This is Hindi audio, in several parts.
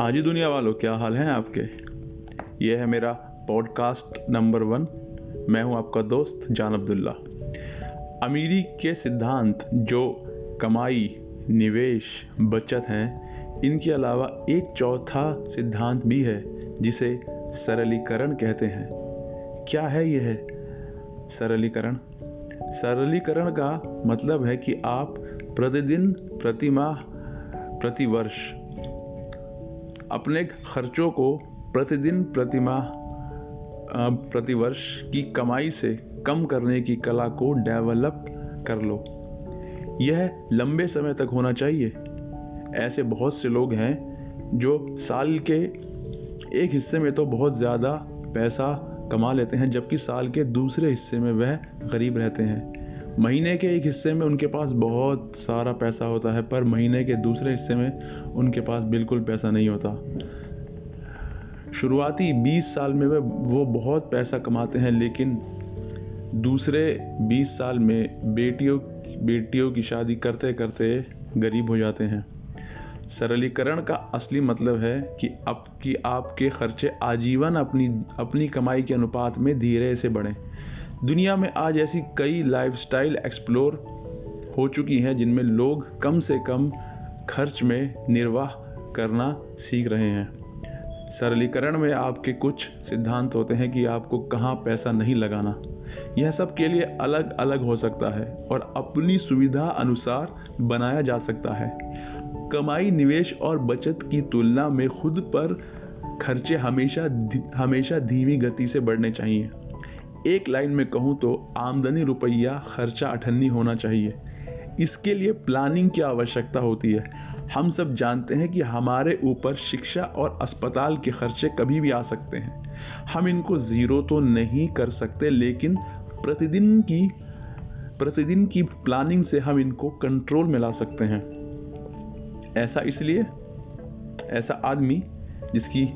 हाँ जी, दुनिया वालों, क्या हाल है आपके? ये है मेरा पॉडकास्ट नंबर वन मैं हूँ आपका दोस्त जान अब्दुल्ला। अमीरी के सिद्धांत, जो कमाई, निवेश, बचत हैं, इनके अलावा एक चौथा सिद्धांत भी है, जिसे सरलीकरण कहते हैं। क्या है यह? सरलीकरण? सरलीकरण का मतलब है कि आप प्रतिदिन, प्रतिमाह, प्रतिवर्ष अपने खर्चों को प्रतिदिन प्रतिमाह प्रतिवर्ष की कमाई से कम करने की कला को डेवलप कर लो। यह लंबे समय तक होना चाहिए। ऐसे बहुत से लोग हैं जो साल के एक हिस्से में तो बहुत ज़्यादा पैसा कमा लेते हैं, जबकि साल के दूसरे हिस्से में वह गरीब रहते हैं। महीने के एक हिस्से में उनके पास बहुत सारा पैसा होता है, पर महीने के दूसरे हिस्से में उनके पास बिल्कुल पैसा नहीं होता। शुरुआती 20 साल में वो बहुत पैसा कमाते हैं, लेकिन दूसरे 20 साल में बेटियों बेटियों की शादी करते करते गरीब हो जाते हैं। सरलीकरण का असली मतलब है कि अब कि आपके खर्चे आजीवन अपनी अपनी कमाई के अनुपात में धीरे से बढ़ें। दुनिया में आज ऐसी कई लाइफस्टाइल एक्सप्लोर हो चुकी हैं जिनमें लोग कम से कम खर्च में निर्वाह करना सीख रहे हैं। सरलीकरण में आपके कुछ सिद्धांत होते हैं कि आपको कहाँ पैसा नहीं लगाना। यह सब के लिए अलग अलग हो सकता है और अपनी सुविधा अनुसार बनाया जा सकता है। कमाई, निवेश और बचत की तुलना में खुद पर खर्चे हमेशा हमेशा धीमी गति से बढ़ने चाहिए। एक लाइन में कहूँ तो आमदनी रुपया खर्चा अठन्नी होना चाहिए। इसके लिए प्लानिंग की आवश्यकता होती है। हम सब जानते हैं कि हमारे ऊपर शिक्षा और अस्पताल के खर्चे कभी भी आ सकते हैं। हम इनको ज़ीरो तो नहीं कर सकते, लेकिन प्रतिदिन की प्रतिदिन की प्लानिंग से हम इनको कंट्रोल में ला सकते हैं। ऐसा इसलिए, ऐसा आदमी जिसकी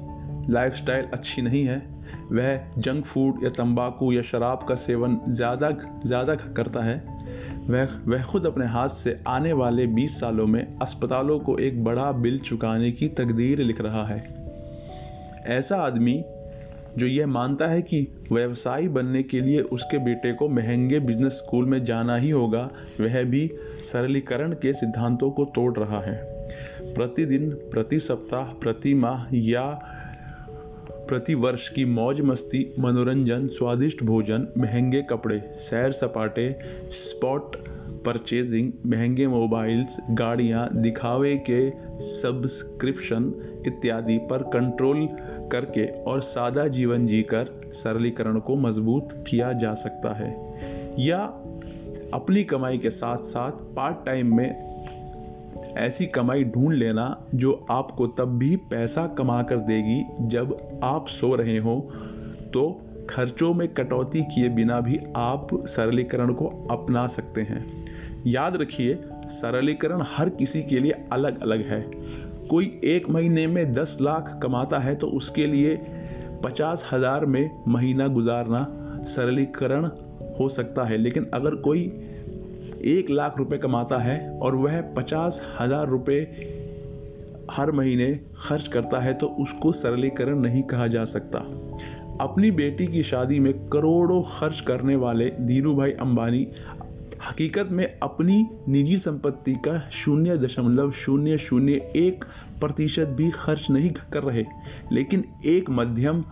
लाइफस्टाइल अच्छी नहीं है वह जंक फ़ूड या तंबाकू या शराब का सेवन ज़्यादा ज़्यादा करता है। वह वह खुद अपने हाथ से आने वाले 20 सालों में अस्पतालों को एक बड़ा बिल चुकाने की तकदीर लिख रहा है। ऐसा आदमी जो यह मानता है कि व्यवसायी बनने के लिए उसके बेटे को महँगे बिज़नेस स्कूल में जाना ही होगा, वह भी सरलीकरण के सिद्धांतों को तोड़ रहा है। प्रतिदिन, प्रति सप्ताह, प्रति माह या प्रति वर्ष की मौज मस्ती, मनोरंजन, स्वादिष्ट भोजन, महँगे कपड़े, सैर सपाटे, स्पॉट परचेजिंग, महँगे मोबाइल्स, गाड़ियाँ, दिखावे के सब्सक्रिप्शन इत्यादि पर कंट्रोल करके और सादा जीवन जीकर सरलीकरण को मज़बूत किया जा सकता है। या अपनी कमाई के साथ साथ पार्ट टाइम में ऐसी कमाई ढूंढ लेना जो आपको तब भी पैसा कमा कर देगी जब आप सो रहे हो। तो खर्चों में कटौती किए बिना भी आप सरलीकरण को अपना सकते हैं। याद रखिए, सरलीकरण हर किसी के लिए अलग अलग है। कोई एक महीने में दस लाख कमाता है तो उसके लिए पचास हज़ार में महीना गुजारना सरलीकरण हो सकता है। लेकिन अगर कोई एक लाख रुपए कमाता है और वह पचास हज़ार रुपये हर महीने खर्च करता है तो उसको सरलीकरण नहीं कहा जा सकता। अपनी बेटी की शादी में करोड़ों खर्च करने वाले धीरू भाई अंबानी हकीकत में अपनी निजी संपत्ति का शून्य दशमलव शून्य शून्य एक प्रतिशत भी खर्च नहीं कर रहे, लेकिन एक मध्यम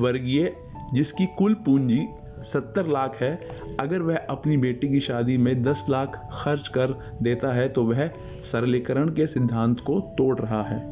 वर्गीय जिसकी कुल पूंजी सत्तर लाख है, अगर वह अपनी बेटी की शादी में दस लाख खर्च कर देता है तो वह सरलीकरण के सिद्धांत को तोड़ रहा है।